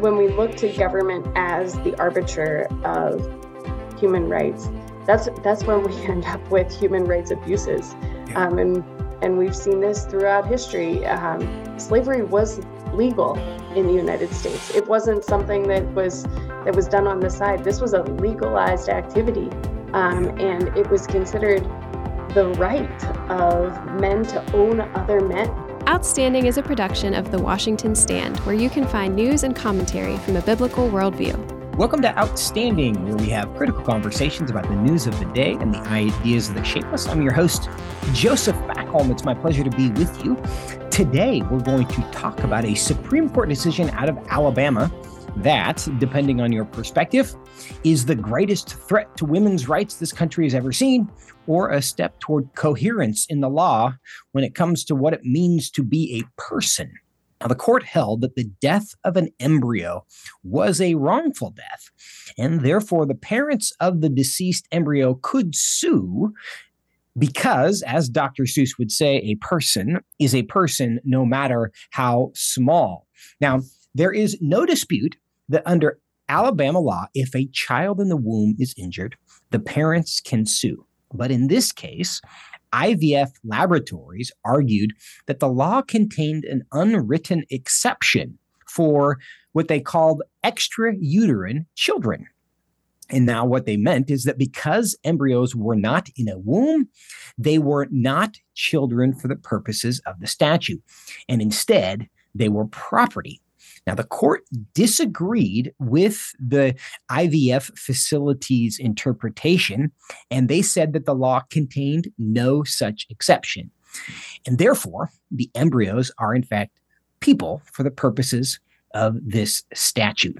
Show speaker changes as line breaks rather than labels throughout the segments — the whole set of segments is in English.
when we look to government as the arbiter of human rights, that's that's when we end up with human rights abuses, yeah. um, and and we've seen this throughout history. Um, slavery was legal in the United States. It wasn't something that was that was done on the side. This was a legalized activity, um, and it was considered the right of men to own other men.
Outstanding is a production of The Washington Stand, where you can find news and commentary from a biblical worldview.
Welcome to Outstanding, where we have critical conversations about the news of the day and the ideas that shape us. I'm your host, Joseph Backholm. It's my pleasure to be with you. Today, we're going to talk about a Supreme Court decision out of Alabama that, depending on your perspective, is the greatest threat to women's rights this country has ever seen, or a step toward coherence in the law when it comes to what it means to be a person. Now, the court held that the death of an embryo was a wrongful death, and therefore the parents of the deceased embryo could sue because, as Dr. Seuss would say, a person is a person no matter how small. Now, there is no dispute that under Alabama law, if a child in the womb is injured, the parents can sue. But in this case, IVF laboratories argued that the law contained an unwritten exception for what they called extrauterine children. And now, what they meant is that because embryos were not in a womb, they were not children for the purposes of the statute. And instead, they were property now, the court disagreed with the IVF facility's interpretation, and they said that the law contained no such exception. And therefore, the embryos are, in fact, people for the purposes of this statute.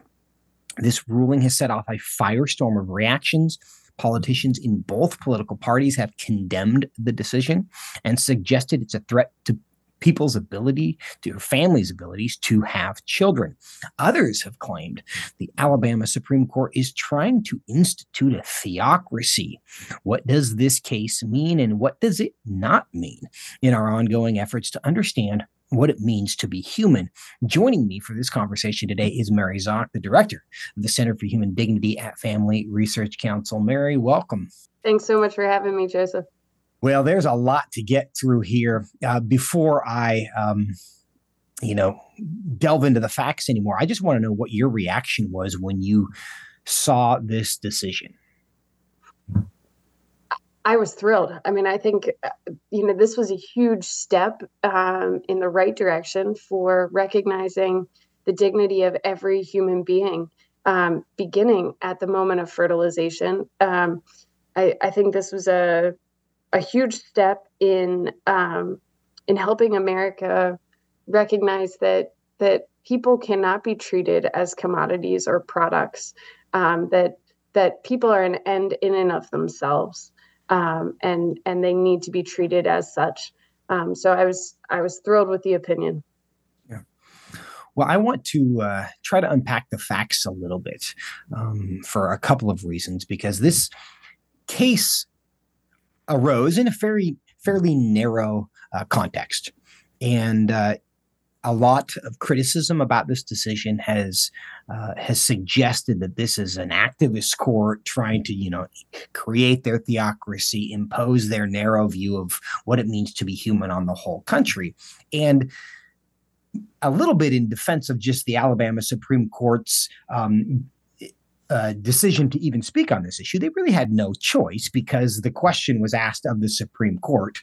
This ruling has set off a firestorm of reactions. Politicians in both political parties have condemned the decision and suggested it's a threat to people's ability to family's abilities to have children. Others have claimed the Alabama Supreme Court is trying to institute a theocracy. What does this case mean and what does it not mean in our ongoing efforts to understand what it means to be human. Joining me for this conversation today is Mary Szoch, the director of the Center for Human Dignity at Family Research Council. Mary, welcome.
Thanks so much for having me, Joseph.
Well, there's a lot to get through here uh, before I, um, you know, delve into the facts anymore. I just want to know what your reaction was when you saw this decision.
I was thrilled. I mean, I think, uh, you know, this was a huge step um, in the right direction for recognizing the dignity of every human being, um, beginning at the moment of fertilization. Um, I, I, think this was a a huge step in um, in helping America recognize that that people cannot be treated as commodities or products. Um, that that people are an end in and of themselves, um, and and they need to be treated as such. Um, so I was I was thrilled with the opinion.
Yeah. Well, I want to uh, try to unpack the facts a little bit um, for a couple of reasons because this case arose in a very fairly narrow uh, context, and uh, a lot of criticism about this decision has uh, has suggested that this is an activist court trying to you know create their theocracy, impose their narrow view of what it means to be human on the whole country, and a little bit in defense of just the Alabama Supreme Court's um, uh, decision to even speak on this issue, they really had no choice because the question was asked of the Supreme Court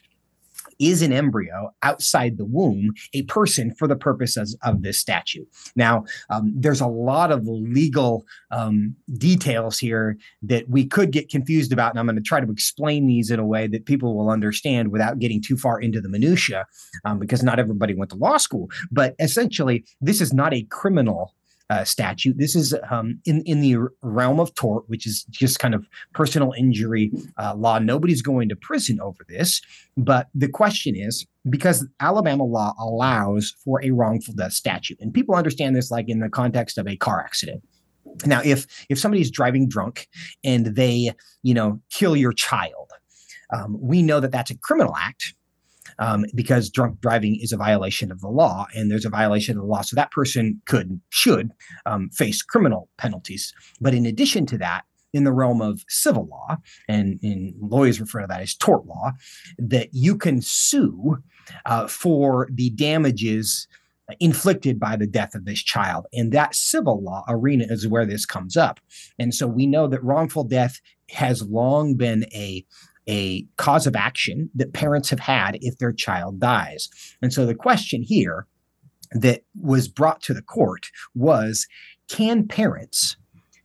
is an embryo outside the womb a person for the purposes of this statute? Now, um, there's a lot of legal um, details here that we could get confused about, and I'm going to try to explain these in a way that people will understand without getting too far into the minutia, um, because not everybody went to law school. But essentially, this is not a criminal uh, statute. This is um, in in the realm of tort, which is just kind of personal injury uh, law. Nobody's going to prison over this, but the question is because Alabama law allows for a wrongful death statute, and people understand this like in the context of a car accident. Now, if if somebody's driving drunk and they you know kill your child, um, we know that that's a criminal act um, because drunk driving is a violation of the law and there's a violation of the law. So that person could, should um, face criminal penalties. But in addition to that, in the realm of civil law, and, and lawyers refer to that as tort law, that you can sue uh, for the damages inflicted by the death of this child. And that civil law arena is where this comes up. And so we know that wrongful death has long been a a cause of action that parents have had if their child dies. And so the question here that was brought to the court was can parents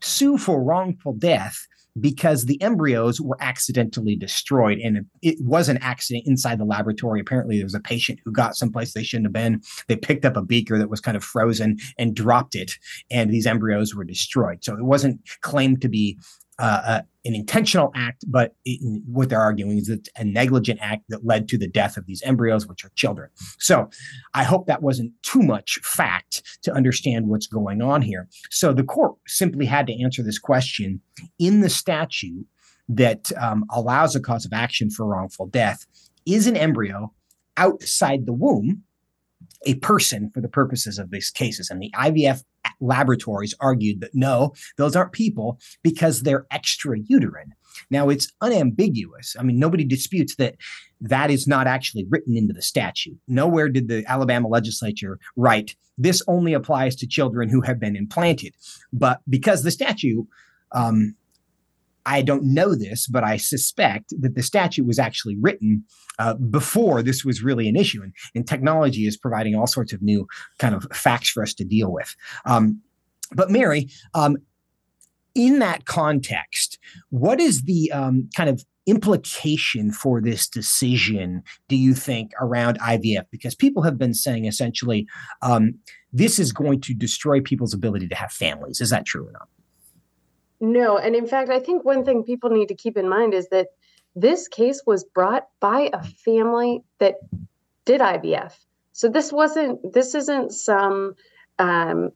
sue for wrongful death because the embryos were accidentally destroyed? And it was an accident inside the laboratory. Apparently there was a patient who got someplace they shouldn't have been. They picked up a beaker that was kind of frozen and dropped it and these embryos were destroyed. So it wasn't claimed to be uh, uh, an intentional act, but it, what they're arguing is it's a negligent act that led to the death of these embryos, which are children. So I hope that wasn't too much fact to understand what's going on here. So the court simply had to answer this question in the statute that um, allows a cause of action for wrongful death is an embryo outside the womb a person for the purposes of these cases. And the IVF laboratories argued that no, those aren't people because they're extra uterine. Now it's unambiguous. I mean, nobody disputes that that is not actually written into the statute. Nowhere did the Alabama legislature write this only applies to children who have been implanted. But because the statute um, I don't know this, but I suspect that the statute was actually written uh, before this was really an issue. And, and, technology is providing all sorts of new kind of facts for us to deal with. Um, but, Mary, um, in that context, what is the um, kind of implication for this decision, do you think, around IVF? Because people have been saying essentially um, this is going to destroy people's ability to have families. Is that true or not?
No, and in fact, I think one thing people need to keep in mind is that this case was brought by a family that did IVF. So this wasn't this isn't some um,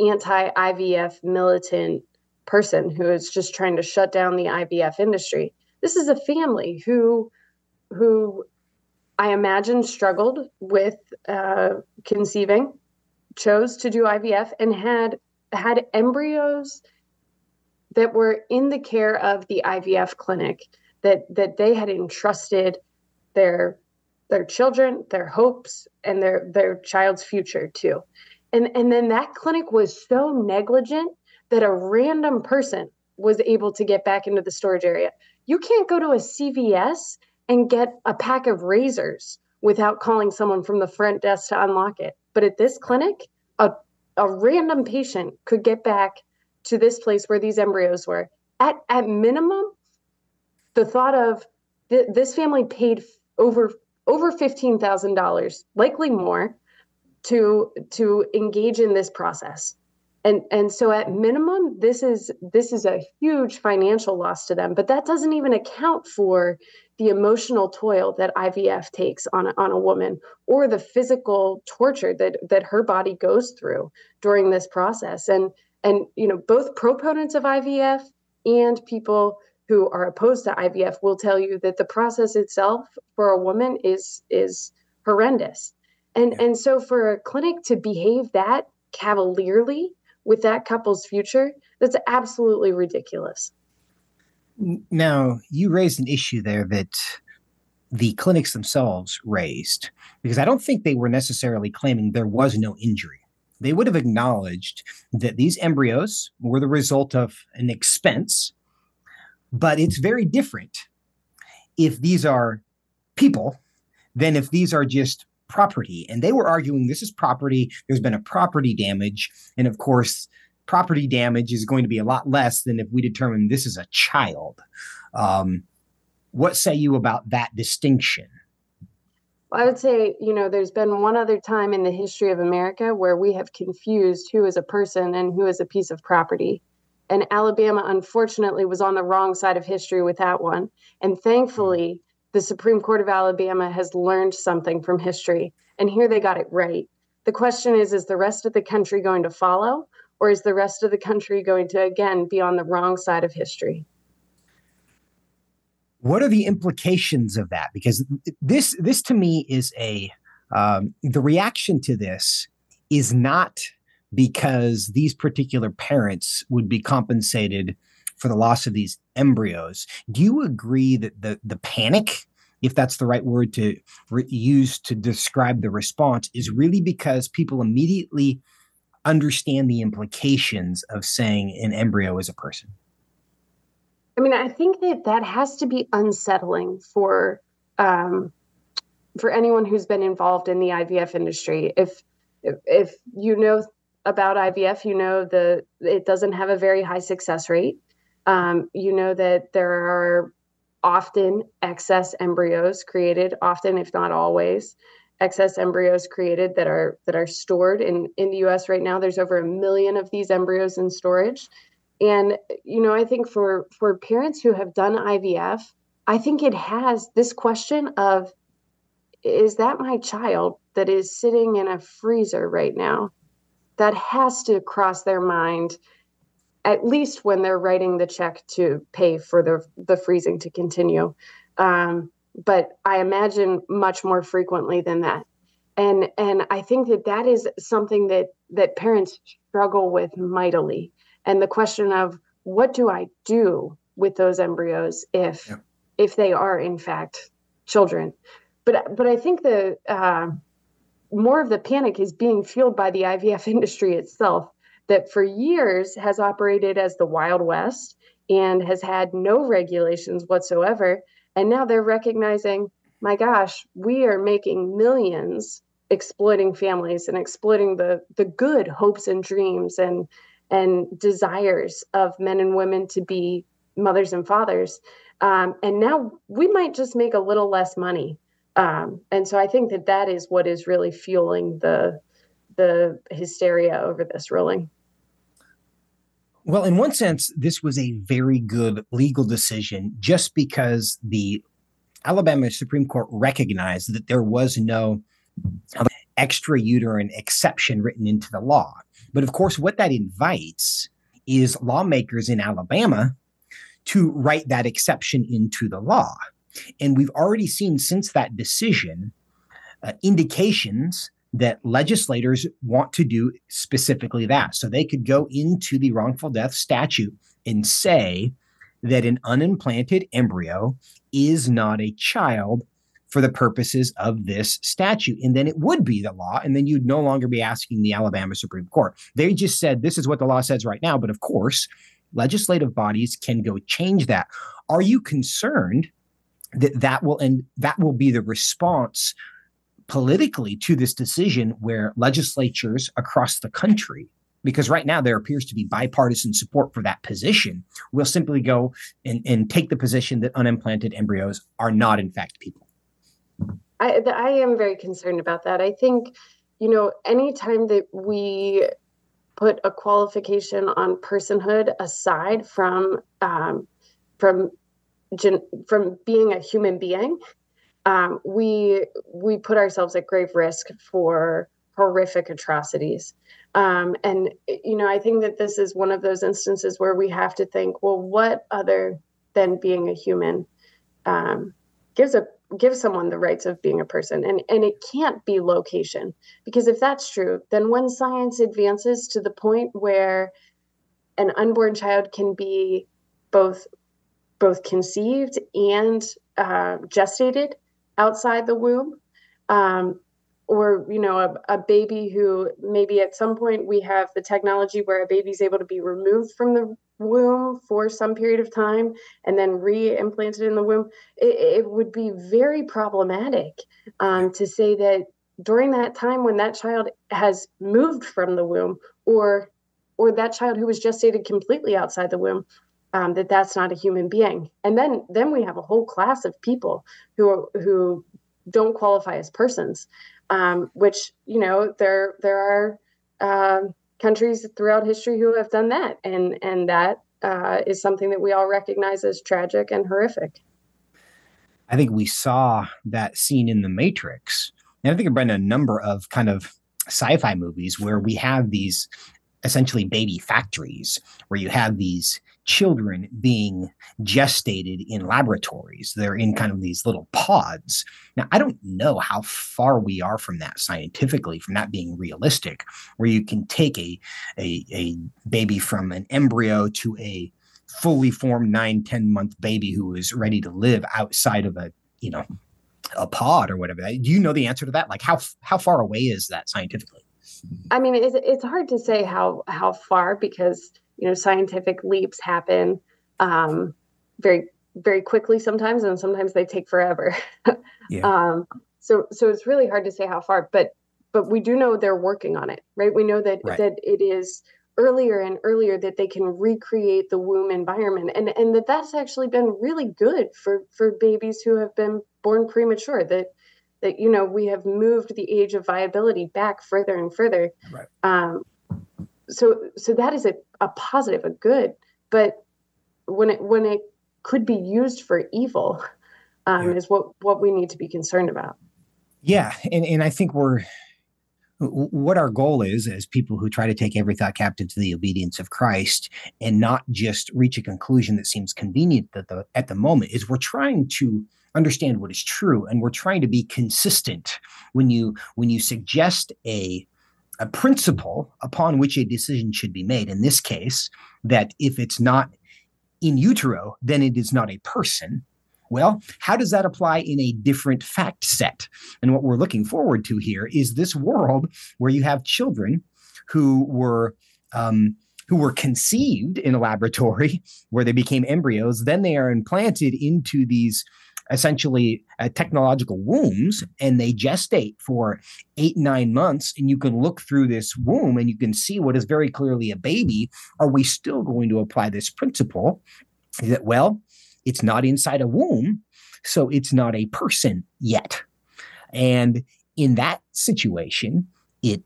anti-IVF militant person who is just trying to shut down the IVF industry. This is a family who who I imagine struggled with uh, conceiving, chose to do IVF, and had had embryos that were in the care of the IVF clinic that that they had entrusted their their children, their hopes, and their their child's future to. And and then that clinic was so negligent that a random person was able to get back into the storage area. You can't go to a CVS and get a pack of razors without calling someone from the front desk to unlock it. But at this clinic, a, a random patient could get back to this place where these embryos were. At at minimum, the thought of th- this family paid over over fifteen thousand dollars, likely more, to to engage in this process. And and so at minimum, this is this is a huge financial loss to them. But that doesn't even account for the emotional toil that IVF takes on a, on a woman or the physical torture that that her body goes through during this process. And and you know, both proponents of IVF and people who are opposed to IVF will tell you that the process itself for a woman is is horrendous. And yeah. and so for a clinic to behave that cavalierly with that couple's future, that's absolutely ridiculous.
Now, you raised an issue there that the clinics themselves raised because I don't think they were necessarily claiming there was no injury they would have acknowledged that these embryos were the result of an expense, but it's very different if these are people than if these are just property. And they were arguing this is property, there's been a property damage. And of course, property damage is going to be a lot less than if we determine this is a child. Um, what say you about that distinction?
I would say, you know, there's been one other time in the history of America where we have confused who is a person and who is a piece of property. And Alabama, unfortunately, was on the wrong side of history with that one. And thankfully, mm. the Supreme Court of Alabama has learned something from history. And here they got it right. The question is is the rest of the country going to follow, or is the rest of the country going to, again, be on the wrong side of history?
What are the implications of that? Because this this to me is a um, the reaction to this is not because these particular parents would be compensated for the loss of these embryos. Do you agree that the the panic, if that's the right word to re- use to describe the response, is really because people immediately understand the implications of saying an embryo is a person?
I mean, I think that that has to be unsettling for um, for anyone who's been involved in the IVF industry. If if, you know about IVF, you know the it doesn't have a very high success rate. Um, you know that there are often excess embryos created, often if not always, excess embryos created that are that are stored in in the U.S. right now. There's over a million of these embryos in storage, and you know I think for for parents who have done IVF, I think it has this question of is that my child that is sitting in a freezer right now? That has to cross their mind at least when they're writing the check to pay for the the freezing to continue. Um, but I imagine much more frequently than that. And and I think that that is something that that parents struggle with mightily. And the question of what do I do with those embryos if yeah. if they are in fact children? But but I think the uh, more of the panic is being fueled by the IVF industry itself that for years has operated as the Wild West and has had no regulations whatsoever. And now they're recognizing, my gosh, we are making millions exploiting families and exploiting the the good hopes and dreams and and desires of men and women to be mothers and fathers. Um, and now we might just make a little less money. Um, and so I think that that is what is really fueling the the hysteria over this ruling.
Well, in one sense, this was a very good legal decision just because the Alabama Supreme Court recognized that there was no extra uterine exception written into the law. But of course, what that invites is lawmakers in Alabama to write that exception into the law. And we've already seen since that decision uh, indications that legislators want to do specifically that. So they could go into the wrongful death statute and say that an unimplanted embryo is not a child for the purposes of this statute. And then it would be the law. And then you'd no longer be asking the Alabama Supreme Court. They just said this is what the law says right now. But of course, legislative bodies can go change that. Are you concerned that that will and that will be the response politically to this decision where legislatures across the country because right now there appears to be bipartisan support for that position will simply go and, and take the position that unimplanted embryos are not in fact people
I, I am very concerned about that i think you know anytime that we put a qualification on personhood aside from um, from gen, from being a human being um, we we put ourselves at grave risk for horrific atrocities. Um, and you know, I think that this is one of those instances where we have to think, well, what other than being a human um, gives a gives someone the rights of being a person and and it can't be location because if that's true then when science advances to the point where an unborn child can be both both conceived and uh, gestated outside the womb um, or you know a, a, baby who maybe at some point we have the technology where a baby's able to be removed from the womb for some period of time and then re-implanted in the womb it, it would be very problematic um, to say that during that time when that child has moved from the womb or or that child who was gestated completely outside the womb um, that that's not a human being. And then then we have a whole class of people who who don't qualify as persons, um, which you know there there are uh, countries throughout history who have done that, and and that uh, is something that we all recognize as tragic and horrific.
I think we saw that scene in The Matrix, and I think I've been a number of kind of sci-fi movies where we have these essentially baby factories where you have these children being gestated in laboratories. They're in kind of these little pods. Now, I don't know how far we are from that scientifically, from that being realistic, where you can take a, a, a baby from an embryo to a fully formed nine, 10 month baby who is ready to live outside of a, you know, a pod or whatever. Do you know the answer to that? Like how how far away is that scientifically?
I mean, it's, it's hard to say how how far because you know scientific leaps happen um, very very quickly sometimes, and sometimes they take forever. yeah. um, so so it's really hard to say how far, but but we do know they're working on it, right? We know that right. that it is earlier and earlier that they can recreate the womb environment and and that that's actually been really good for for babies who have been born premature that that you know we have moved the age of viability back further and further right. um, so so that is a, a positive a good but when it when it could be used for evil um, yeah. is what what we need to be concerned about
yeah and and i think we're what our goal is as people who try to take every thought captive to the obedience of Christ and not just reach a conclusion that seems convenient at the at the moment is we're trying to understand what is true and we're trying to be consistent when you when you suggest a a principle upon which a decision should be made in this case that if it's not in utero then it is not a person well, how does that apply in a different fact set? And what we're looking forward to here is this world where you have children who were um, who were conceived in a laboratory where they became embryos. Then they are implanted into these essentially uh, technological wombs and they gestate for eight, nine months. And you can look through this womb and you can see what is very clearly a baby. Are we still going to apply this principle that, well, it's not inside a womb, so it's not a person yet. And in that situation, it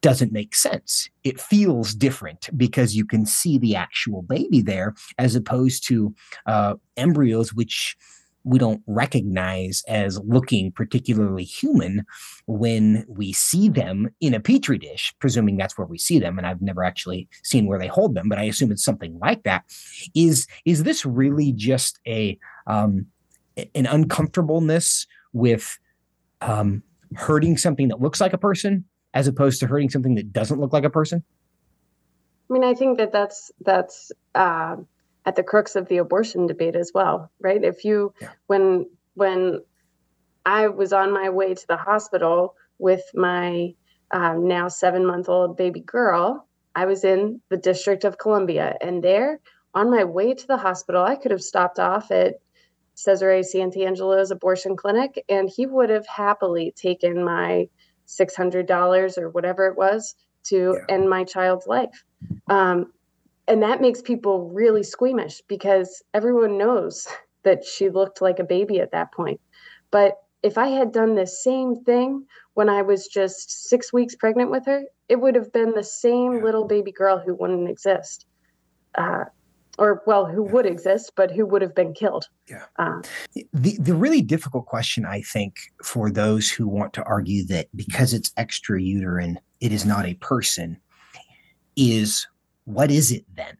doesn't make sense. It feels different because you can see the actual baby there, as opposed to uh, embryos, which we don't recognize as looking particularly human when we see them in a petri dish, presuming that's where we see them. And I've never actually seen where they hold them, but I assume it's something like that. Is is this really just a um, an uncomfortableness with um, hurting something that looks like a person as opposed to hurting something that doesn't look like a person?
I mean, I think that that's that's. Uh at the crux of the abortion debate as well, right? If you yeah. when when I was on my way to the hospital with my um, now seven month old baby girl, I was in the District of Columbia, and there on my way to the hospital, I could have stopped off at Cesare Santangelo's abortion clinic, and he would have happily taken my six hundred dollars or whatever it was to yeah. end my child's life. Um, and that makes people really squeamish because everyone knows that she looked like a baby at that point. But if I had done the same thing when I was just six weeks pregnant with her, it would have been the same little baby girl who wouldn't exist. Uh, or well, who would exist, but who would have been killed.
Yeah. Uh, the the really difficult question, I think, for those who want to argue that because it's extra uterine, it is not a person, is what is it then?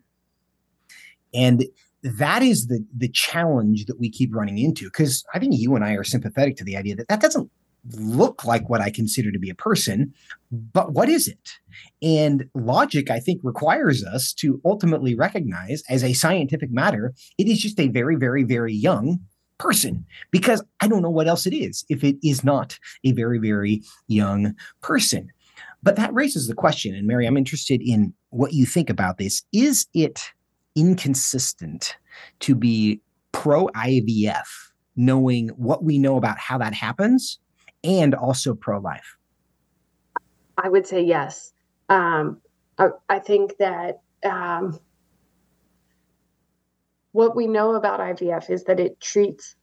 And that is the the challenge that we keep running into because I think you and I are sympathetic to the idea that that doesn't look like what I consider to be a person, but what is it? And logic, I think, requires us to ultimately recognize as a scientific matter, it is just a very, very, very young person because I don't know what else it is if it is not a very, very young person. But that raises the question, and Mary, I'm interested in what you think about this. Is it inconsistent to be pro IVF, knowing what we know about how that happens, and also pro life?
I would say yes. Um, I, I, think that um, what we know about IVF is that it treats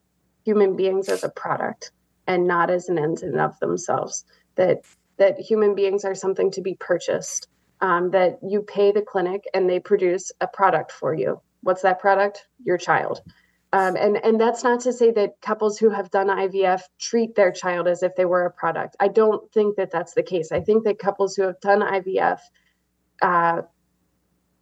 human beings as a product and not as an end in of themselves. That that human beings are something to be purchased um, that you pay the clinic and they produce a product for you. What's that product? Your child. Um, and and that's not to say that couples who have done IVF treat their child as if they were a product. I don't think that that's the case. I think that couples who have done IVF uh,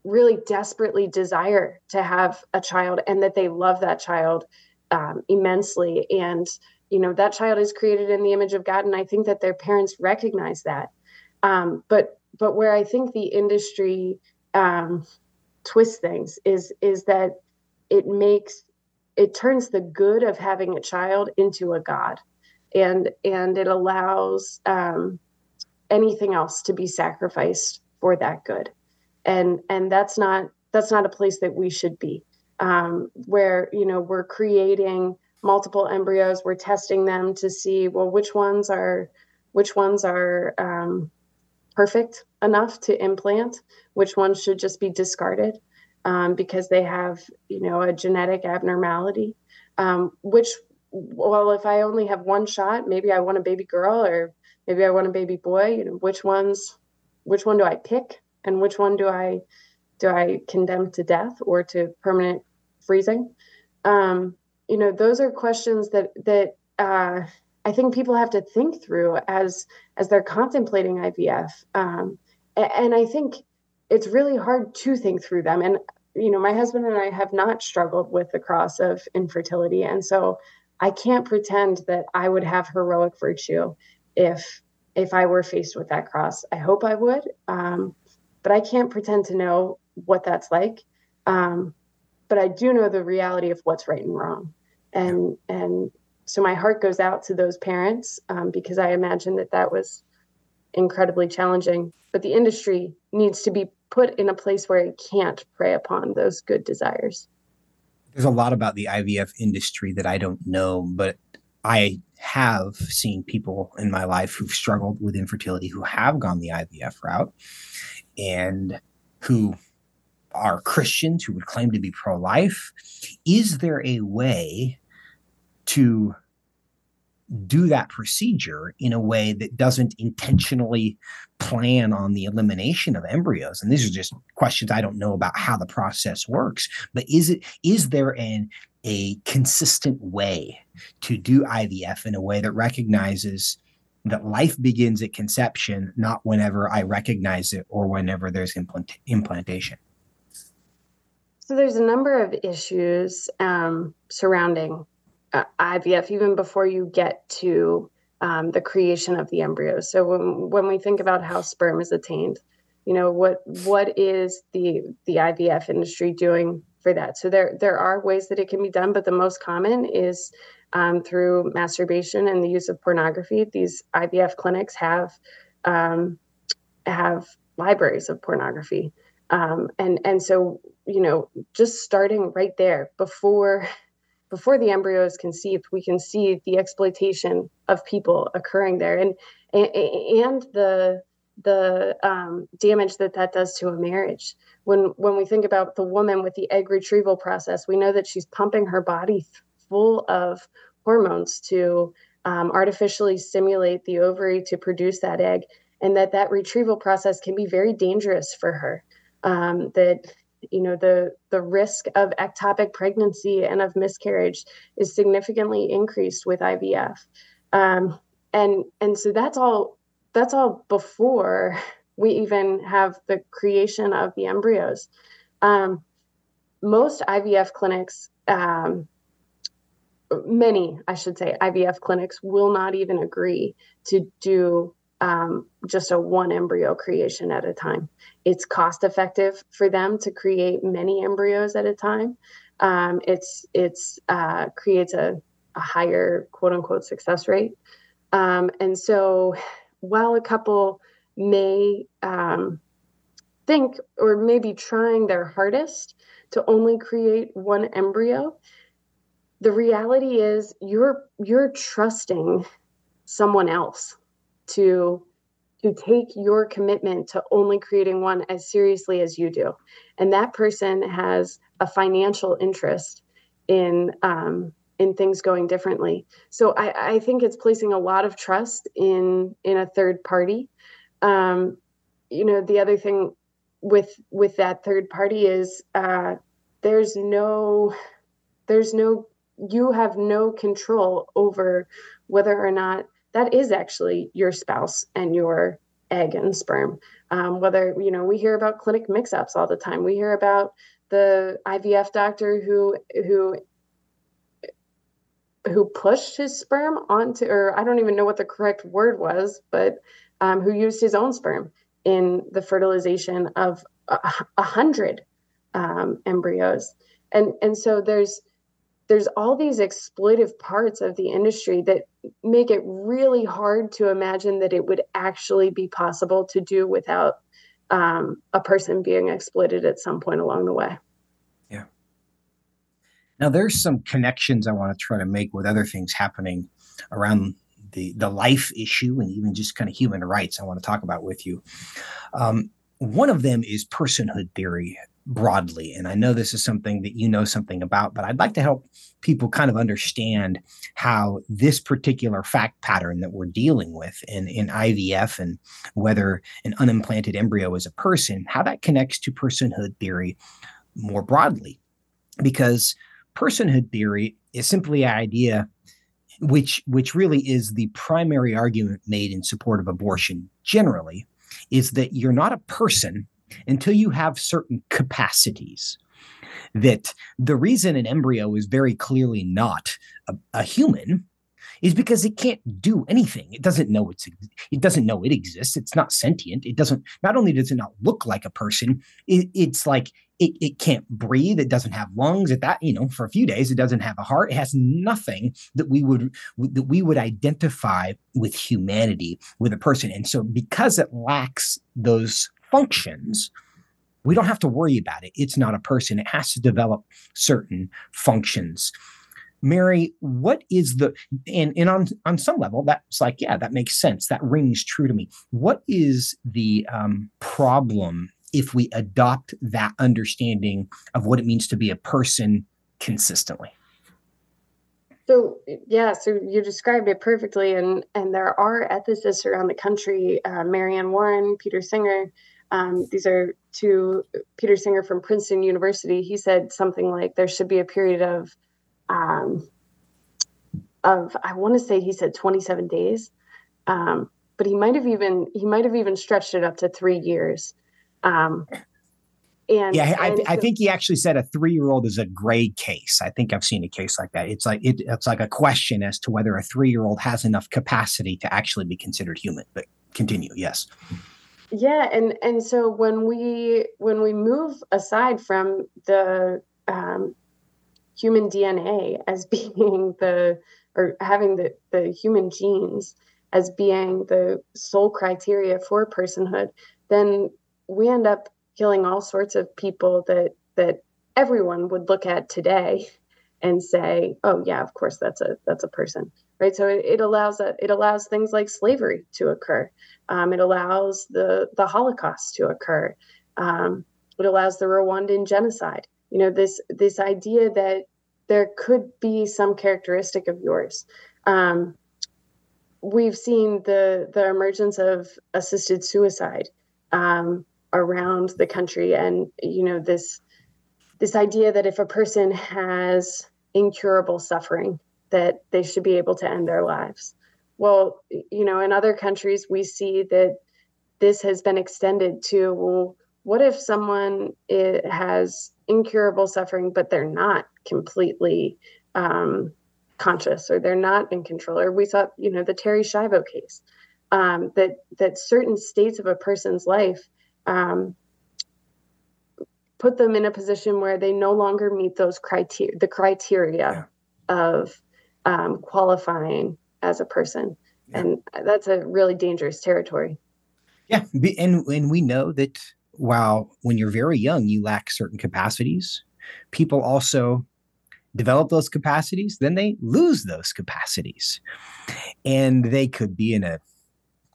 really desperately desire to have a child and that they love that child um, immensely and you know that child is created in the image of god and i think that their parents recognize that um, but but where i think the industry um, twists things is is that it makes it turns the good of having a child into a god. And and it allows um, anything else to be sacrificed for that good. And and that's not that's not a place that we should be. Um, where you know we're creating multiple embryos we're testing them to see well which ones are which ones are um, perfect enough to implant which ones should just be discarded um, because they have you know a genetic abnormality. Um, which well if i only have one shot maybe i want a baby girl or maybe i want a baby boy you know which ones which one do i pick and which one do i do i condemn to death or to permanent freezing? Um, you know those are questions that that uh, i think people have to think through as as they're contemplating ivf um, and i think it's really hard to think through them. And you know my husband and i have not struggled with the cross of infertility. And so i can't pretend that i would have heroic virtue if if i were faced with that cross. I hope i would um, but i can't pretend to know what that's like. Um, but I do know the reality of what's right and wrong, and and so my heart goes out to those parents um, because I imagine that that was incredibly challenging. But the industry needs to be put in a place where it can't prey upon those good desires.
There's a lot about the IVF industry that I don't know, but I have seen people in my life who've struggled with infertility who have gone the IVF route and who are Christians who would claim to be pro life. Is there a way to do that procedure in a way that doesn't intentionally plan on the elimination of embryos. And these are just questions i don't know about how the process works but is it is there an a consistent way to do ivf in a way that recognizes that life begins at conception not whenever i recognize it or whenever there's implant- implantation?
So there's a number of issues um, surrounding uh, IVF, even before you get to um, the creation of the embryo. So when, when we think about how sperm is attained, you know what what is the the IVF industry doing for that? So there there are ways that it can be done, but the most common is um, through masturbation and the use of pornography. These IVF clinics have um, have libraries of pornography, um, and and so you know, just starting right there before before the embryo is conceived, we can see the exploitation of people occurring there, and and the the um, damage that that does to a marriage. When when we think about the woman with the egg retrieval process, we know that she's pumping her body full of hormones to um, artificially stimulate the ovary to produce that egg, and that that retrieval process can be very dangerous for her. Um, that you know the the risk of ectopic pregnancy and of miscarriage is significantly increased with IVF, um, and and so that's all that's all before we even have the creation of the embryos. Um, most IVF clinics, um, many I should say, IVF clinics will not even agree to do um, just a one embryo creation at a time. It's cost effective for them to create many embryos at a time. Um, it's it's uh, creates a, a, higher quote unquote success rate. Um, and so, while a couple may um, think or maybe trying their hardest to only create one embryo, the reality is you're you're trusting someone else to to take your commitment to only creating one as seriously as you do. And that person has a financial interest in um, in things going differently. So I, I think it's placing a lot of trust in in a third party. Um, you know the other thing with with that third party is uh, there's no there's no you have no control over whether or not that is actually your spouse and your egg and sperm. Um, whether you know, we hear about clinic mix-ups all the time. We hear about the IVF doctor who who who pushed his sperm onto, or I don't even know what the correct word was, but um, who used his own sperm in the fertilization of a, a hundred um, embryos, and and so there's there's all these exploitive parts of the industry that make it really hard to imagine that it would actually be possible to do without um, a person being exploited at some point along the way.
Yeah. Now, there's some connections I want to try to make with other things happening around the the life issue and even just kind of human rights. I want to talk about with you. Um, one of them is personhood theory broadly. And I know this is something that you know something about, but I'd like to help people kind of understand how this particular fact pattern that we're dealing with in, in IVF and whether an unimplanted embryo is a person, how that connects to personhood theory more broadly. Because personhood theory is simply an idea which which really is the primary argument made in support of abortion generally is that you're not a person until you have certain capacities. That the reason an embryo is very clearly not a, a human is because it can't do anything. It doesn't know it's it doesn't know it exists. It's not sentient. It doesn't not only does it not look like a person, it, it's like it, it can't breathe. It doesn't have lungs. At that, you know, for a few days, it doesn't have a heart. It has nothing that we would that we would identify with humanity with a person. And so because it lacks those functions, we don't have to worry about it. It's not a person. It has to develop certain functions. Mary, what is the and, and on on some level that's like yeah that makes sense that rings true to me. What is the um, problem if we adopt that understanding of what it means to be a person consistently?
So yeah, so you described it perfectly, and and there are ethicists around the country, uh, Mary Anne Warren, Peter Singer, um, these are two, Peter Singer from Princeton University. He said something like there should be a period of, um, of I want to say he said 27 days, um, but he might have even he might have even stretched it up to three years. Um,
and yeah, I, and I, think he actually said a three-year-old is a gray case. I think I've seen a case like that. It's like it, it's like a question as to whether a three-year-old has enough capacity to actually be considered human. But continue, yes.
Yeah, and and so when we when we move aside from the um, human DNA as being the or having the the human genes as being the sole criteria for personhood, then we end up killing all sorts of people that that everyone would look at today and say, "Oh yeah, of course that's a that's a person." Right? So it, it allows that it allows things like slavery to occur. Um, it allows the the Holocaust to occur. Um, it allows the Rwandan genocide. You know this this idea that there could be some characteristic of yours. Um, we've seen the the emergence of assisted suicide um, around the country, and you know this this idea that if a person has incurable suffering that they should be able to end their lives. Well, you know, in other countries, we see that this has been extended to well, what if someone has incurable suffering, but they're not completely um, conscious or they're not in control? Or we saw, you know, the Terri Schiavo case um, that that certain states of a person's life um, put them in a position where they no longer meet those criteria, the criteria yeah. of um, qualifying as a person. Yeah. And that's a really dangerous territory.
Yeah. And, and we know that while when you're very young, you lack certain capacities, people also develop those capacities, then they lose those capacities. And they could be in a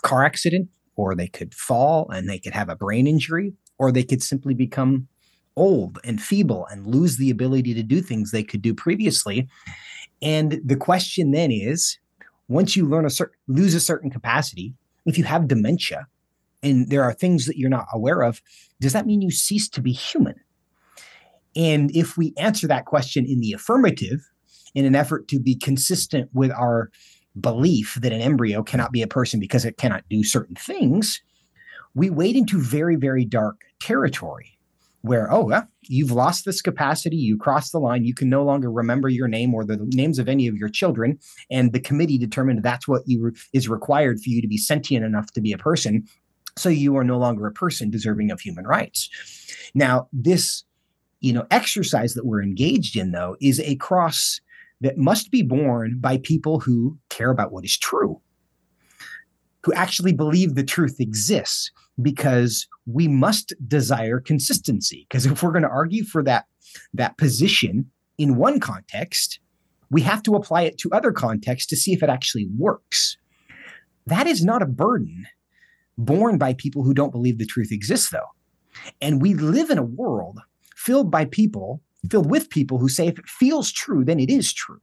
car accident, or they could fall and they could have a brain injury, or they could simply become old and feeble and lose the ability to do things they could do previously. And the question then is once you learn a lose a certain capacity, if you have dementia and there are things that you're not aware of, does that mean you cease to be human? And if we answer that question in the affirmative, in an effort to be consistent with our belief that an embryo cannot be a person because it cannot do certain things, we wade into very, very dark territory where, oh, well, you've lost this capacity, you cross the line, you can no longer remember your name or the names of any of your children. And the committee determined that's what you re- is required for you to be sentient enough to be a person. So you are no longer a person deserving of human rights. Now, this you know exercise that we're engaged in though is a cross that must be borne by people who care about what is true who actually believe the truth exists because we must desire consistency. Because if we're going to argue for that that position in one context we have to apply it to other contexts to see if it actually works. That is not a burden borne by people who don't believe the truth exists though. And we live in a world filled by people, filled with people who say if it feels true, then it is true.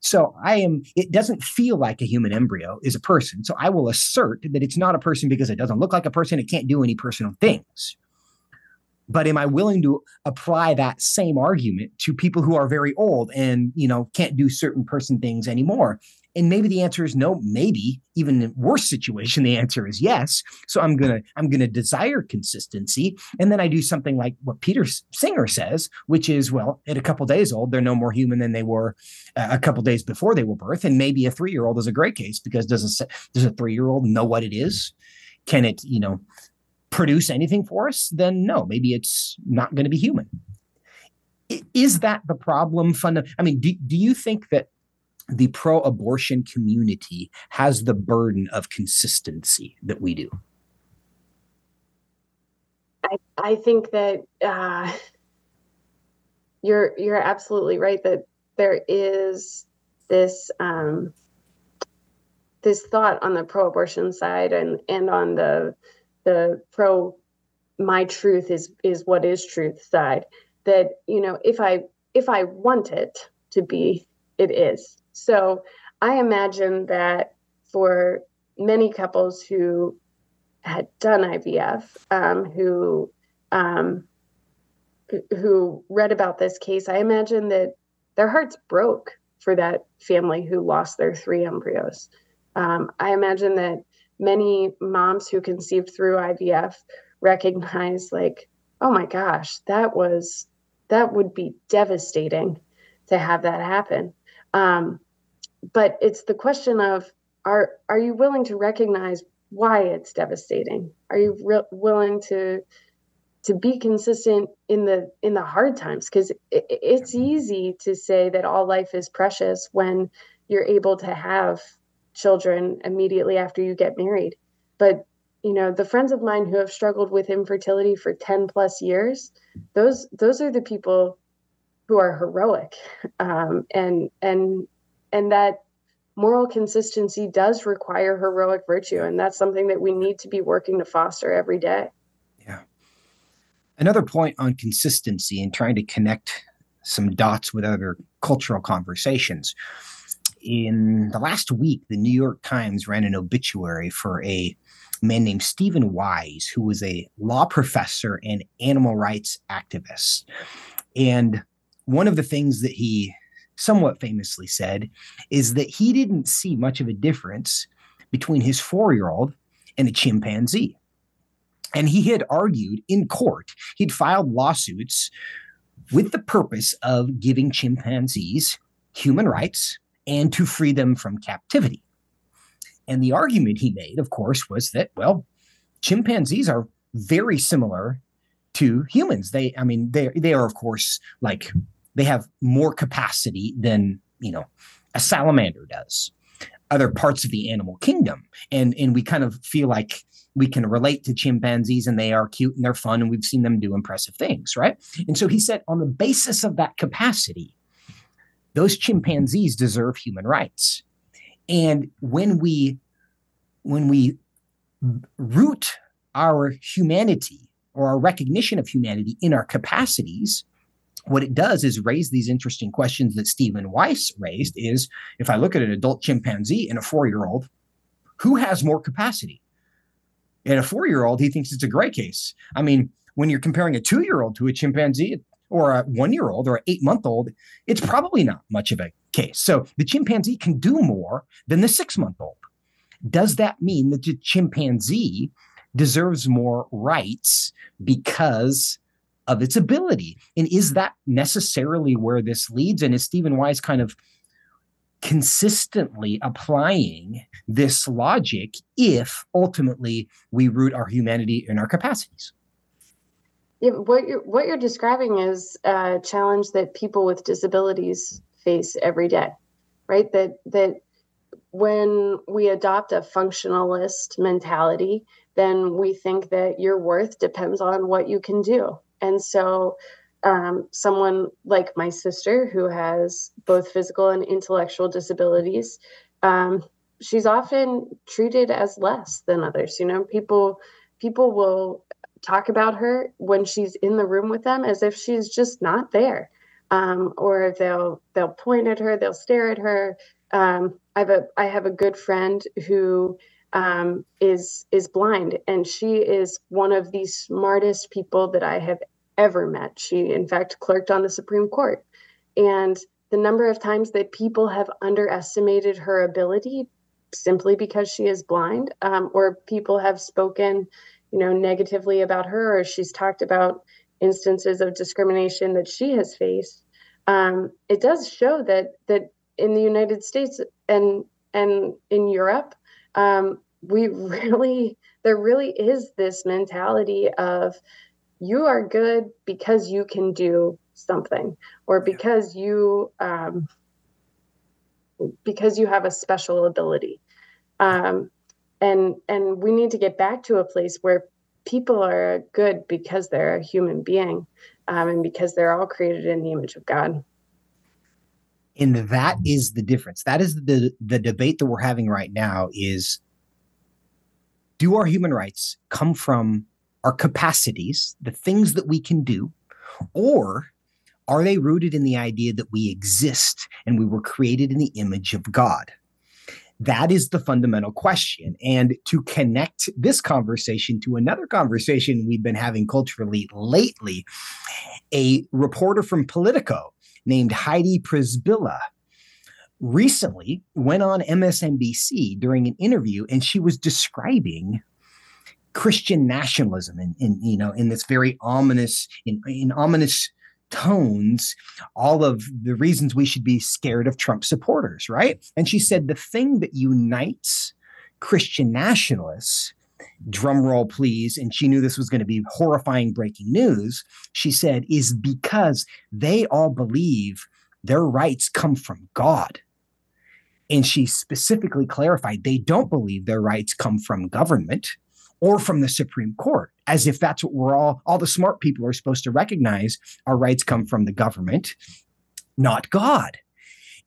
So I am, it doesn't feel like a human embryo is a person. So I will assert that it's not a person because it doesn't look like a person. It can't do any personal things. But am I willing to apply that same argument to people who are very old and, you know, can't do certain person things anymore? And maybe the answer is no, maybe even in worse situation, the answer is yes. So I'm gonna, I'm gonna desire consistency. And then I do something like what Peter Singer says, which is, well, at a couple days old, they're no more human than they were uh, a couple days before they were birth. And maybe a three-year-old is a great case because does a, does a three-year-old know what it is? Can it, you know, produce anything for us? Then no, maybe it's not going to be human. Is that the problem? Funda- I mean, do, do you think that the pro abortion community has the burden of consistency that we do?
I, I think that uh, you're you're absolutely right that there is this um, this thought on the pro-abortion side and and on the the pro my truth is is what is truth side that you know if I if I want it to be it is so I imagine that for many couples who had done IVF, um, who um, who read about this case, I imagine that their hearts broke for that family who lost their three embryos. Um, I imagine that many moms who conceived through IVF recognize, like, oh my gosh, that was that would be devastating to have that happen. Um, but it's the question of are are you willing to recognize why it's devastating? Are you re- willing to to be consistent in the in the hard times? Because it, it's easy to say that all life is precious when you're able to have children immediately after you get married. But you know, the friends of mine who have struggled with infertility for 10 plus years, those those are the people who are heroic um, and and and that moral consistency does require heroic virtue and that's something that we need to be working to foster every day.
Yeah. Another point on consistency and trying to connect some dots with other cultural conversations. In the last week the new york times ran an obituary for a man named Steven Wise, who was a law professor and animal rights activist. And one of the things that he somewhat famously said is that he didn't see much of a difference between his four year old and a chimpanzee. And he had argued in court, he'd filed lawsuits with the purpose of giving chimpanzees human rights and to free them from captivity. And the argument he made, of course, was that, well, chimpanzees are very similar to humans. They, I mean, they they are, of course, like they have more capacity than you know a salamander does other parts of the animal kingdom. And and we kind of feel like we can relate to chimpanzees and they are cute and they're fun and we've seen them do impressive things right? And so he said on the basis of that capacity those chimpanzees deserve human rights. And when we when we root our humanity or our recognition of humanity in our capacities what it does is raise these interesting questions that Steven Wise raised is if I look at an adult chimpanzee and a four-year-old, who has more capacity? And a four-year-old, he thinks it's a gray case. I mean, when you're comparing a two-year-old to a chimpanzee or a one-year-old or an eight-month-old, it's probably not much of a case. So the chimpanzee can do more than the six-month-old. Does that mean that the chimpanzee deserves more rights because of its ability. And is hmm. that necessarily where this leads? And is Steven Wise kind of consistently applying this logic if ultimately we root our humanity in our capacities?
Yeah, what you're what you're describing is a challenge that people with disabilities face every day, right? That that when we adopt a functionalist mentality, then we think that your worth depends on what you can do. And so, um, someone like my sister, who has both physical and intellectual disabilities, um, she's often treated as less than others. You know, people people will talk about her when she's in the room with them as if she's just not there, um, or they'll they'll point at her, they'll stare at her. Um, I have a I have a good friend who um, is is blind, and she is one of the smartest people that I have ever met. She, in fact, clerked on the Supreme Court, and the number of times that people have underestimated her ability simply because she is blind, um, or people have spoken, you know, negatively about her, or she's talked about instances of discrimination that she has faced. Um, it does show that that in the United States and and in Europe, um, we really there really is this mentality of you are good because you can do something or because you um, because you have a special ability. Um, and and we need to get back to a place where people are good because they're a human being um, and because they're all created in the image of god
and that is the difference that is the the debate that we're having right now is do our human rights come from our capacities the things that we can do or are they rooted in the idea that we exist and we were created in the image of god that is the fundamental question. And to connect this conversation to another conversation we've been having culturally lately, a reporter from Politico named Heidi Przybyla recently went on MSNBC during an interview and she was describing Christian nationalism in, you know in this very ominous in, in ominous tones all of the reasons we should be scared of Trump supporters, right? And she said the thing that unites Christian nationalists drum roll please. And she knew this was going to be horrifying breaking news. She said is because they all believe their rights come from god. And she specifically clarified they don't believe their rights come from government or from the supreme court as if that's what we're all all the smart people are supposed to recognize. Our rights come from the government not god.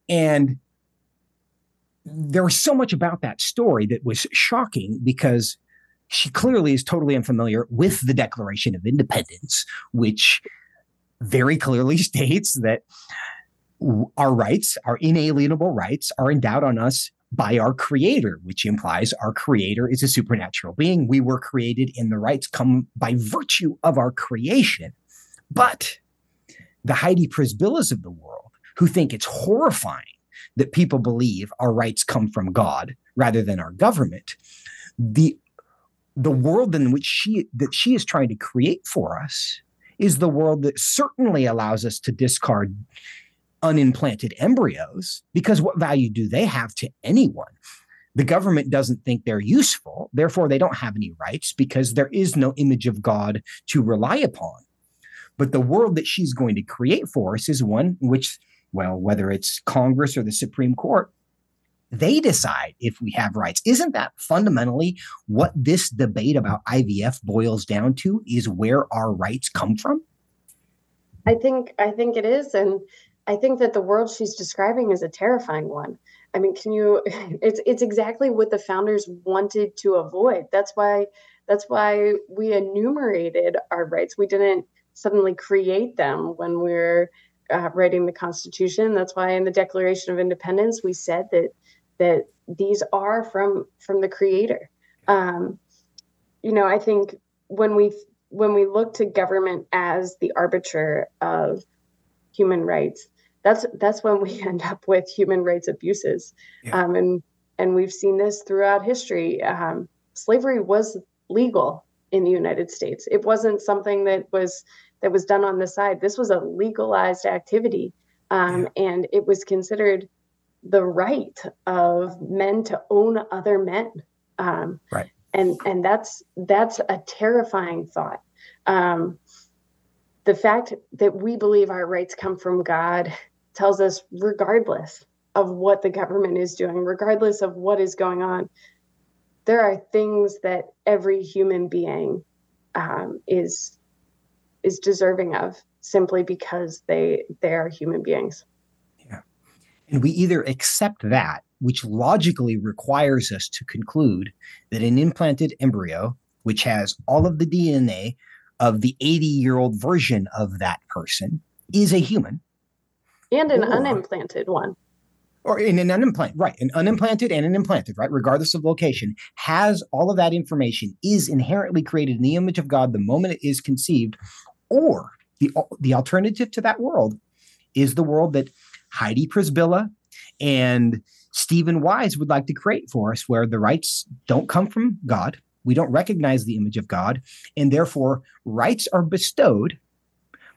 And there was so much about that story that was shocking because she clearly is totally unfamiliar with the Declaration of Independence, which very clearly states that our rights, our inalienable rights, are endowed on us by our creator, which implies our creator is a supernatural being. We were created and the rights come by virtue of our creation. But the Heidi Przybylas of the world, who think it's horrifying that people believe our rights come from God rather than our government, the the world in which she that she is trying to create for us is the world that certainly allows us to discard unimplanted embryos because what value do they have to anyone? The government doesn't think they're useful therefore they don't have any rights because there is no image of god to rely upon. But the world that she's going to create for us is one which well whether it's congress or the supreme court they decide if we have rights. Isn't that fundamentally what this debate about IVF boils down to is where our rights come from?
I think I think it is and I think that the world she's describing is a terrifying one. I mean, can you it's it's exactly what the founders wanted to avoid. That's why that's why we enumerated our rights. We didn't suddenly create them when we we're uh, writing the Constitution. That's why in the Declaration of Independence we said that that these are from from the creator um, you know i think when we when we look to government as the arbiter of human rights that's that's when we end up with human rights abuses yeah. um, and and we've seen this throughout history um, slavery was legal in the United States. It wasn't something that was that was done on the side. This was a legalized activity, um, yeah. and it was considered the right of men to own other men.
Um, right.
And and that's that's a terrifying thought. Um, the fact that we believe our rights come from God tells us, regardless of what the government is doing, regardless of what is going on, there are things that every human being um, is is deserving of simply because they they are human beings.
And we either accept that, which logically requires us to conclude that an implanted embryo, which has all of the DNA of the 80 year old version of that person, is a human,
and an or, unimplanted one.
Or in an unimplanted, right, an unimplanted and an implanted, right, regardless of location, has all of that information, is inherently created in the image of God the moment it is conceived, or the the alternative to that world is the world that Heidi Przybyla and Steven Wise would like to create for us, where the rights don't come from God, we don't recognize the image of God, and therefore rights are bestowed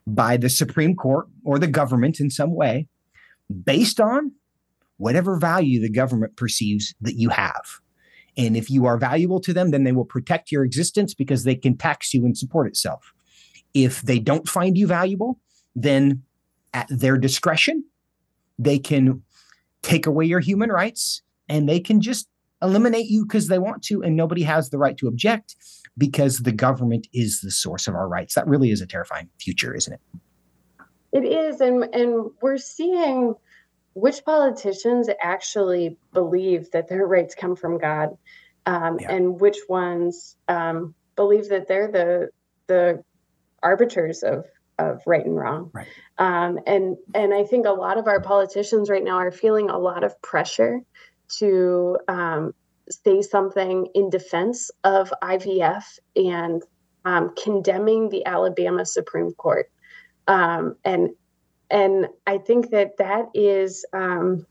by the Supreme Court or the government in some way based on whatever value the government perceives that you have. And if you are valuable to them, then they will protect your existence because they can tax you and support itself. If they don't find you valuable, then at their discretion, they can take away your human rights and they can just eliminate you because they want to, and nobody has the right to object because the government is the source of our rights. That really is a terrifying future, isn't it?
It is, and and we're seeing which politicians actually believe that their rights come from God, um, yeah. and which ones um, believe that they're the the arbiters of of right and wrong.
Right.
Um, and and I think a lot of our politicians right now are feeling a lot of pressure to um, say something in defense of IVF and um, condemning the Alabama Supreme Court. Um, and and I think that that is um,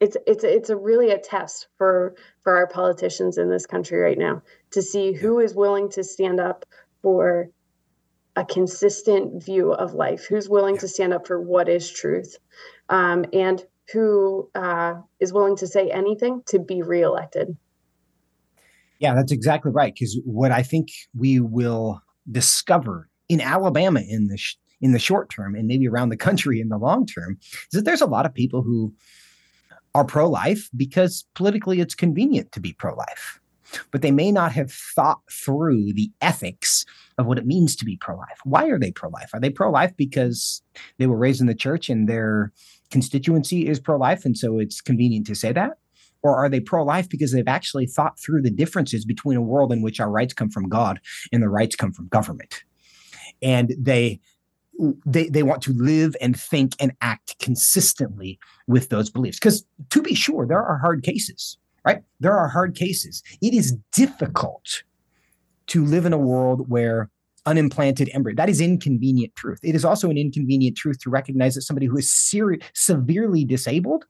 it's it's it's a really a test for for our politicians in this country right now to see who is willing to stand up for a consistent view of life, who's willing to stand up for what is truth, um, and who uh, is willing to say anything to be reelected.
Yeah, that's exactly right. Because what I think we will discover in Alabama in the sh- in the short term and maybe around the country in the long term is that there's a lot of people who are pro life because politically it's convenient to be pro life. But they may not have thought through the ethics of what it means to be pro life. Why are they pro life? Are they pro life because they were raised in the church and their constituency is pro life and so it's convenient to say that? Or are they pro life because they've actually thought through the differences between a world in which our rights come from God and the rights come from government? And they they, they want to live and think and act consistently with those beliefs. Because to be sure, there are hard cases, right? There are hard cases. It is difficult to live in a world where unimplanted embryo, that is inconvenient truth. It is also an inconvenient truth to recognize that somebody who is ser- severely disabled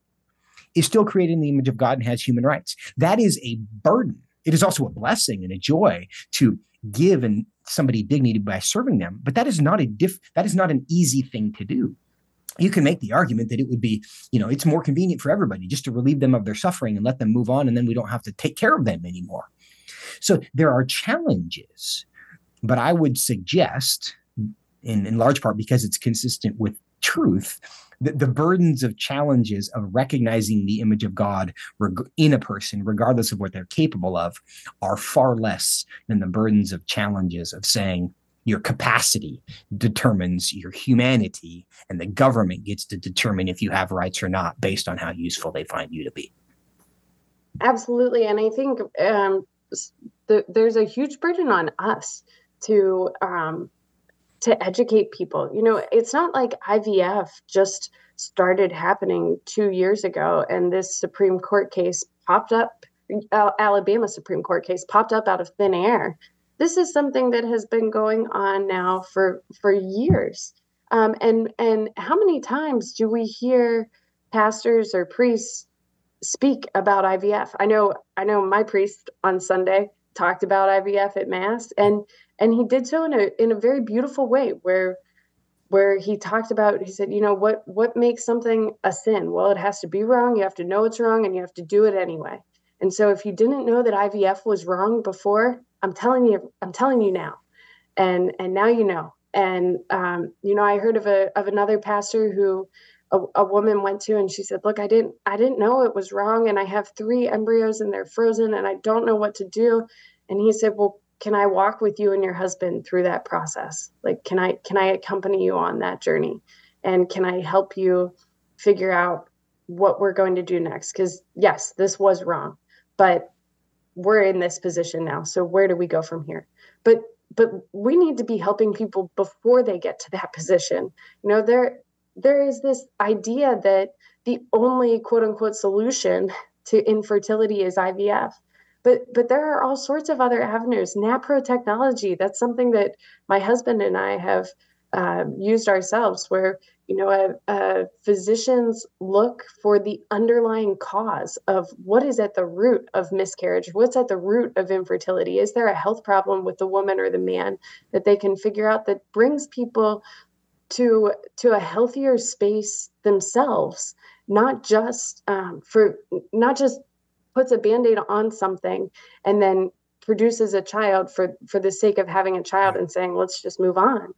is still created in the image of God and has human rights. That is a burden. It is also a blessing and a joy to give and somebody dignity by serving them but that is not a diff that is not an easy thing to do you can make the argument that it would be you know it's more convenient for everybody just to relieve them of their suffering and let them move on and then we don't have to take care of them anymore. So there are challenges but i would suggest in, in large part because it's consistent with truth the, the burdens of challenges of recognizing the image of God in a person, regardless of what they're capable of, are far less than the burdens of challenges of saying, your capacity determines your humanity, and the government gets to determine if you have rights or not based on how useful they find you to be.
Absolutely. And I think um, the, there's a huge burden on us to um, to educate people. You know, it's not like IVF just started happening two years ago and this Supreme Court case popped up, uh, Alabama Supreme Court case popped up out of thin air. This is something that has been going on now for for years. Um, and and how many times do we hear pastors or priests speak about IVF? I know I know my priest on Sunday talked about IVF at mass, and and he did so in a in a very beautiful way, where where he talked about he said, you know what what makes something a sin? Well, it has to be wrong. You have to know it's wrong, and you have to do it anyway. And so, if you didn't know that IVF was wrong before, I'm telling you, I'm telling you now, and and now you know. And um, you know, I heard of a of another pastor who a, a, woman went to and she said look i didn't i didn't know it was wrong and i have three embryos and they're frozen and i don't know what to do. And he said well can i walk with you and your husband through that process? Like can i can i accompany you on that journey? And can i help you figure out what we're going to do next? Because yes this was wrong. But we're in this position now so where do we go from here but but we need to be helping people before they get to that position you know there there is this idea that the only quote unquote solution to infertility is IVF. But but there are all sorts of other avenues. NaPro technology, that's something that my husband and I have uh, used ourselves, where you know uh, uh, physicians look for the underlying cause of what is at the root of miscarriage, what's at the root of infertility. Is there a health problem with the woman or the man that they can figure out that brings people to to a healthier space themselves not just um, for not just puts a band-aid on something and then produces a child for for the sake of having a child and saying let's just move on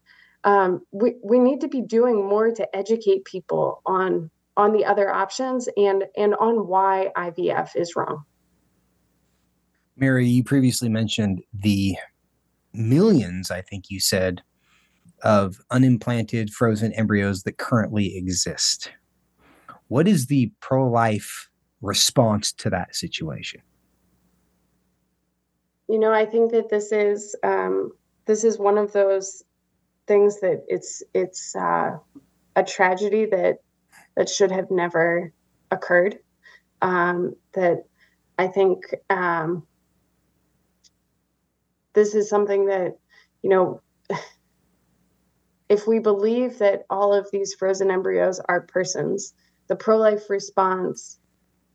um, we, we need to be doing more to educate people on on the other options and and on why ivf is wrong
mary you previously mentioned the millions i think you said of unimplanted frozen embryos that currently exist. What is the pro life response to that situation?
You know, I think that this is um, this is one of those things that it's it's uh, a tragedy that that should have never occurred. Um, that I think um, this is something that you know if we believe that all of these frozen embryos are persons, the pro life response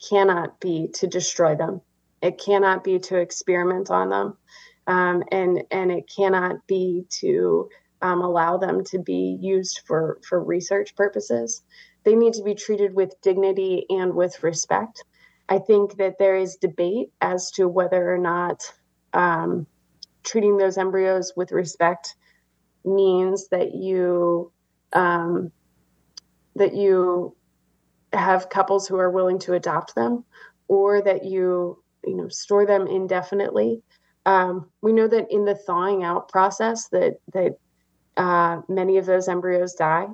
cannot be to destroy them. It cannot be to experiment on them. Um, and, and it cannot be to um, allow them to be used for, for research purposes. They need to be treated with dignity and with respect. I think that there is debate as to whether or not um, treating those embryos with respect means that you um, that you have couples who are willing to adopt them or that you you know store them indefinitely um, we know that in the thawing out process that that uh, many of those embryos die.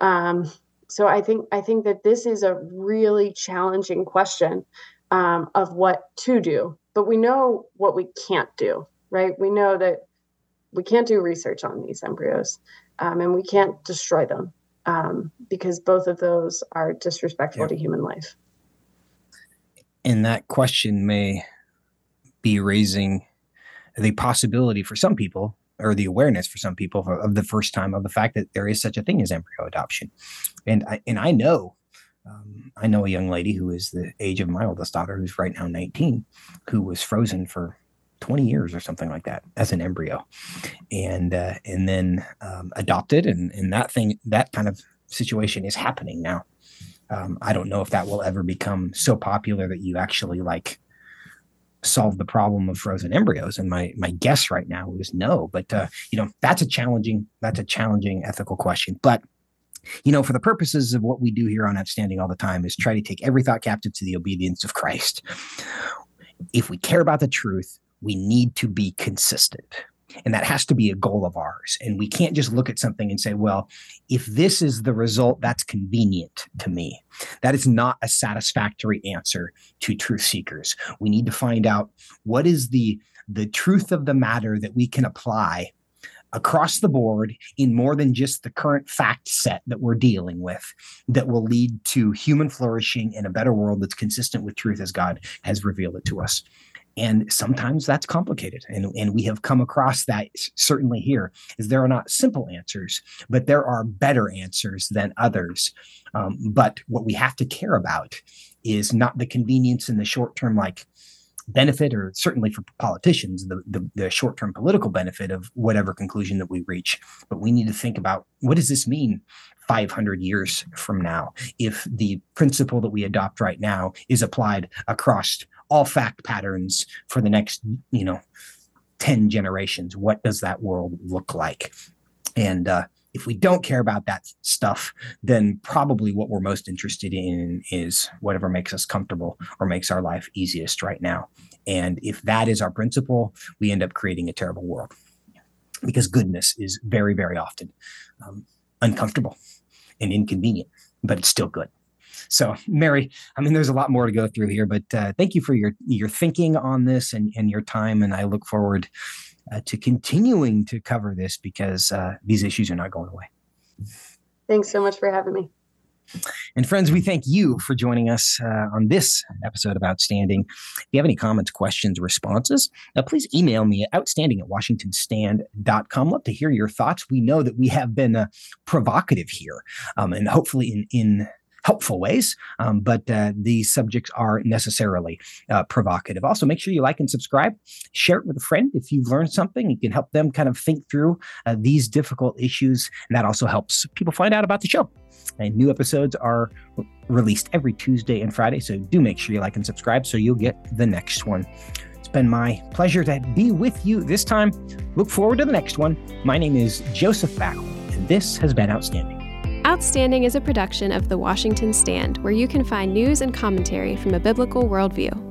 Um, so i think i think that this is a really challenging question um, of what to do but we know what we can't do right? We know that we can't do research on these embryos um, and we can't destroy them um, because both of those are disrespectful to human life.
And that question may be raising the possibility for some people or the awareness for some people of the first time of the fact that there is such a thing as embryo adoption. And I, and I know um, I know a young lady who is the age of my oldest daughter, who's right now 19, who was frozen for 20 years or something like that as an embryo and uh, and then um, adopted and and that thing that kind of situation is happening now um, i don't know if that will ever become so popular that you actually like solve the problem of frozen embryos and my my guess right now is no but uh, you know that's a challenging that's a challenging ethical question but you know, for the purposes of what we do here on Outstanding all the time is try to take every thought captive to the obedience of Christ. If we care about the truth, we need to be consistent. And that has to be a goal of ours. And we can't just look at something and say, well, if this is the result, that's convenient to me. That is not a satisfactory answer to truth seekers. We need to find out what is the, the truth of the matter that we can apply across the board in more than just the current fact set that we're dealing with that will lead to human flourishing in a better world that's consistent with truth as God has revealed it to us and sometimes that's complicated and, and we have come across that certainly here is there are not simple answers but there are better answers than others um, but what we have to care about is not the convenience in the short term like benefit, or certainly for politicians, the, the, the short term political benefit of whatever conclusion that we reach. But we need to think about what does this mean 500 years from now if the principle that we adopt right now is applied across all fact patterns for the next, you know, 10 generations. What does that world look like? And uh, if we don't care about that stuff, then probably what we're most interested in is whatever makes us comfortable or makes our life easiest right now. And if that is our principle, we end up creating a terrible world because goodness is very, very often um, uncomfortable and inconvenient, but it's still good. So, Mary, I mean, there's a lot more to go through here, but uh, thank you for your your thinking on this and, and your time. And I look forward uh, to continuing to cover this because uh, these issues are not going away.
Thanks so much for having me.
And friends, we thank you for joining us uh, on this episode of Outstanding. If you have any comments, questions, responses, uh, please email me at outstanding at washingtonstand.com. Love to hear your thoughts. We know that we have been uh, provocative here um, and hopefully in, in helpful ways, um, but uh, these subjects are necessarily uh, provocative. Also, make sure you like and subscribe. Share it with a friend if you've learned something. You can help them kind of think through uh, these difficult issues, and that also helps people find out about the show. And new episodes are released every Tuesday and Friday, so do make sure you like and subscribe so you'll get the next one. It's been my pleasure to be with you this time. Look forward to the next one. My name is Joseph Backholm, and this has been Outstanding.
Outstanding is a production of The Washington Stand, where you can find news and commentary from a biblical worldview.